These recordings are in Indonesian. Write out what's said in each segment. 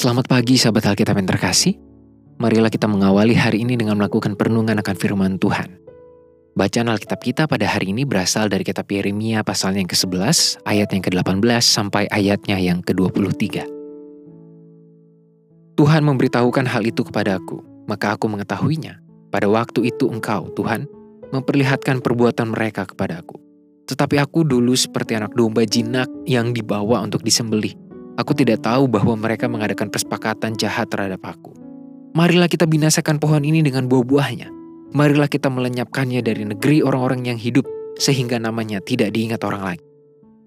Selamat pagi sahabat Alkitab yang terkasih. Marilah kita mengawali hari ini dengan melakukan perenungan akan firman Tuhan. Bacaan Alkitab kita pada hari ini berasal dari kitab Yeremia pasalnya yang ke-11, ayat yang ke-18 sampai ayatnya yang ke-23. Tuhan memberitahukan hal itu kepada aku, maka aku mengetahuinya. Pada waktu itu engkau, Tuhan, memperlihatkan perbuatan mereka kepada aku. Tetapi aku dulu seperti anak domba jinak yang dibawa untuk disembelih Aku tidak tahu bahwa mereka mengadakan persepakatan jahat terhadap aku. Marilah kita binasakan pohon ini dengan buah-buahnya. Marilah kita melenyapkannya dari negeri orang-orang yang hidup sehingga namanya tidak diingat orang lain.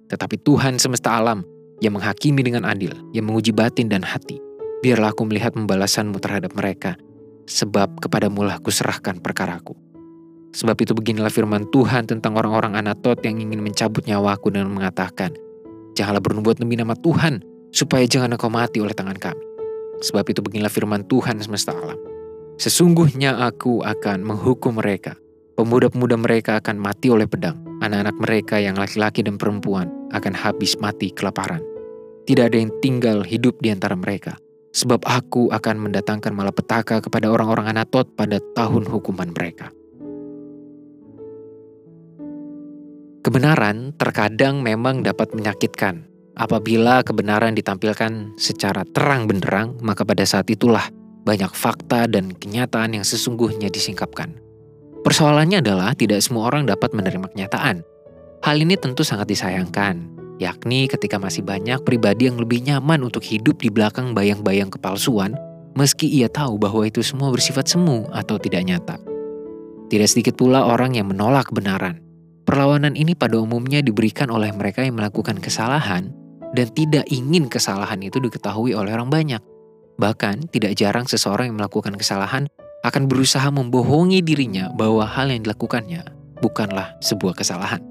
Tetapi Tuhan semesta alam yang menghakimi dengan adil, yang menguji batin dan hati. Biarlah aku melihat pembalasanmu terhadap mereka, sebab kepadamu lah kuserahkan perkaraku. Sebab itu beginilah firman Tuhan tentang orang-orang Anatot yang ingin mencabut nyawaku dan mengatakan, Janganlah bernubuat demi nama Tuhan, supaya jangan engkau mati oleh tangan kami. Sebab itu beginilah firman Tuhan semesta alam. Sesungguhnya aku akan menghukum mereka. Pemuda-pemuda mereka akan mati oleh pedang. Anak-anak mereka yang laki-laki dan perempuan akan habis mati kelaparan. Tidak ada yang tinggal hidup di antara mereka. Sebab aku akan mendatangkan malapetaka kepada orang-orang Anatot pada tahun hukuman mereka. Kebenaran terkadang memang dapat menyakitkan, Apabila kebenaran ditampilkan secara terang benderang, maka pada saat itulah banyak fakta dan kenyataan yang sesungguhnya disingkapkan. Persoalannya adalah tidak semua orang dapat menerima kenyataan. Hal ini tentu sangat disayangkan, yakni ketika masih banyak pribadi yang lebih nyaman untuk hidup di belakang bayang-bayang kepalsuan, meski ia tahu bahwa itu semua bersifat semu atau tidak nyata. Tidak sedikit pula orang yang menolak kebenaran. Perlawanan ini pada umumnya diberikan oleh mereka yang melakukan kesalahan dan tidak ingin kesalahan itu diketahui oleh orang banyak. Bahkan, tidak jarang seseorang yang melakukan kesalahan akan berusaha membohongi dirinya bahwa hal yang dilakukannya bukanlah sebuah kesalahan.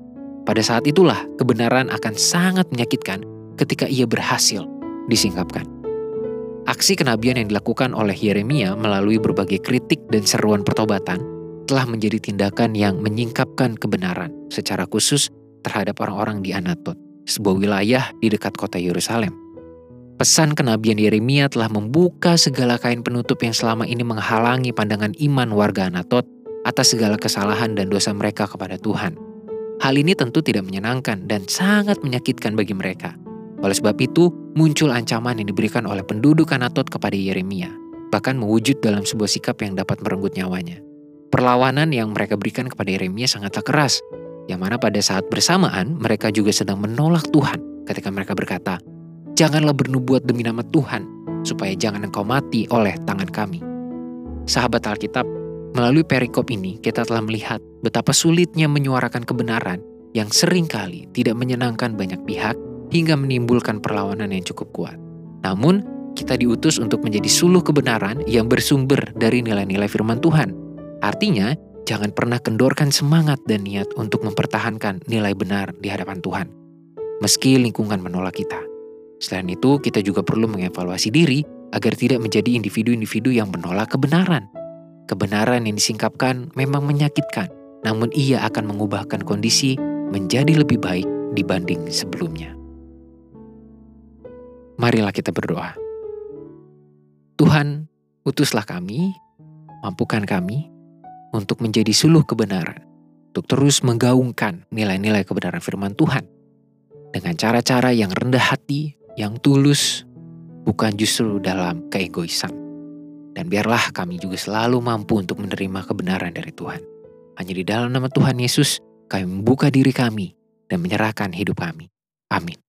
Pada saat itulah kebenaran akan sangat menyakitkan ketika ia berhasil disingkapkan. Aksi kenabian yang dilakukan oleh Yeremia melalui berbagai kritik dan seruan pertobatan telah menjadi tindakan yang menyingkapkan kebenaran secara khusus terhadap orang-orang di Anatot sebuah wilayah di dekat kota Yerusalem. Pesan kenabian Yeremia telah membuka segala kain penutup yang selama ini menghalangi pandangan iman warga Anatot atas segala kesalahan dan dosa mereka kepada Tuhan. Hal ini tentu tidak menyenangkan dan sangat menyakitkan bagi mereka. Oleh sebab itu, muncul ancaman yang diberikan oleh penduduk Anatot kepada Yeremia, bahkan mewujud dalam sebuah sikap yang dapat merenggut nyawanya. Perlawanan yang mereka berikan kepada Yeremia sangatlah keras, yang mana pada saat bersamaan mereka juga sedang menolak Tuhan ketika mereka berkata, Janganlah bernubuat demi nama Tuhan, supaya jangan engkau mati oleh tangan kami. Sahabat Alkitab, melalui perikop ini kita telah melihat betapa sulitnya menyuarakan kebenaran yang sering kali tidak menyenangkan banyak pihak hingga menimbulkan perlawanan yang cukup kuat. Namun, kita diutus untuk menjadi suluh kebenaran yang bersumber dari nilai-nilai firman Tuhan. Artinya, Jangan pernah kendorkan semangat dan niat untuk mempertahankan nilai benar di hadapan Tuhan, meski lingkungan menolak kita. Selain itu, kita juga perlu mengevaluasi diri agar tidak menjadi individu-individu yang menolak kebenaran. Kebenaran yang disingkapkan memang menyakitkan, namun ia akan mengubahkan kondisi menjadi lebih baik dibanding sebelumnya. Marilah kita berdoa. Tuhan, utuslah kami, mampukan kami untuk menjadi suluh kebenaran, untuk terus menggaungkan nilai-nilai kebenaran firman Tuhan dengan cara-cara yang rendah hati, yang tulus, bukan justru dalam keegoisan. Dan biarlah kami juga selalu mampu untuk menerima kebenaran dari Tuhan. Hanya di dalam nama Tuhan Yesus, kami membuka diri kami dan menyerahkan hidup kami. Amin.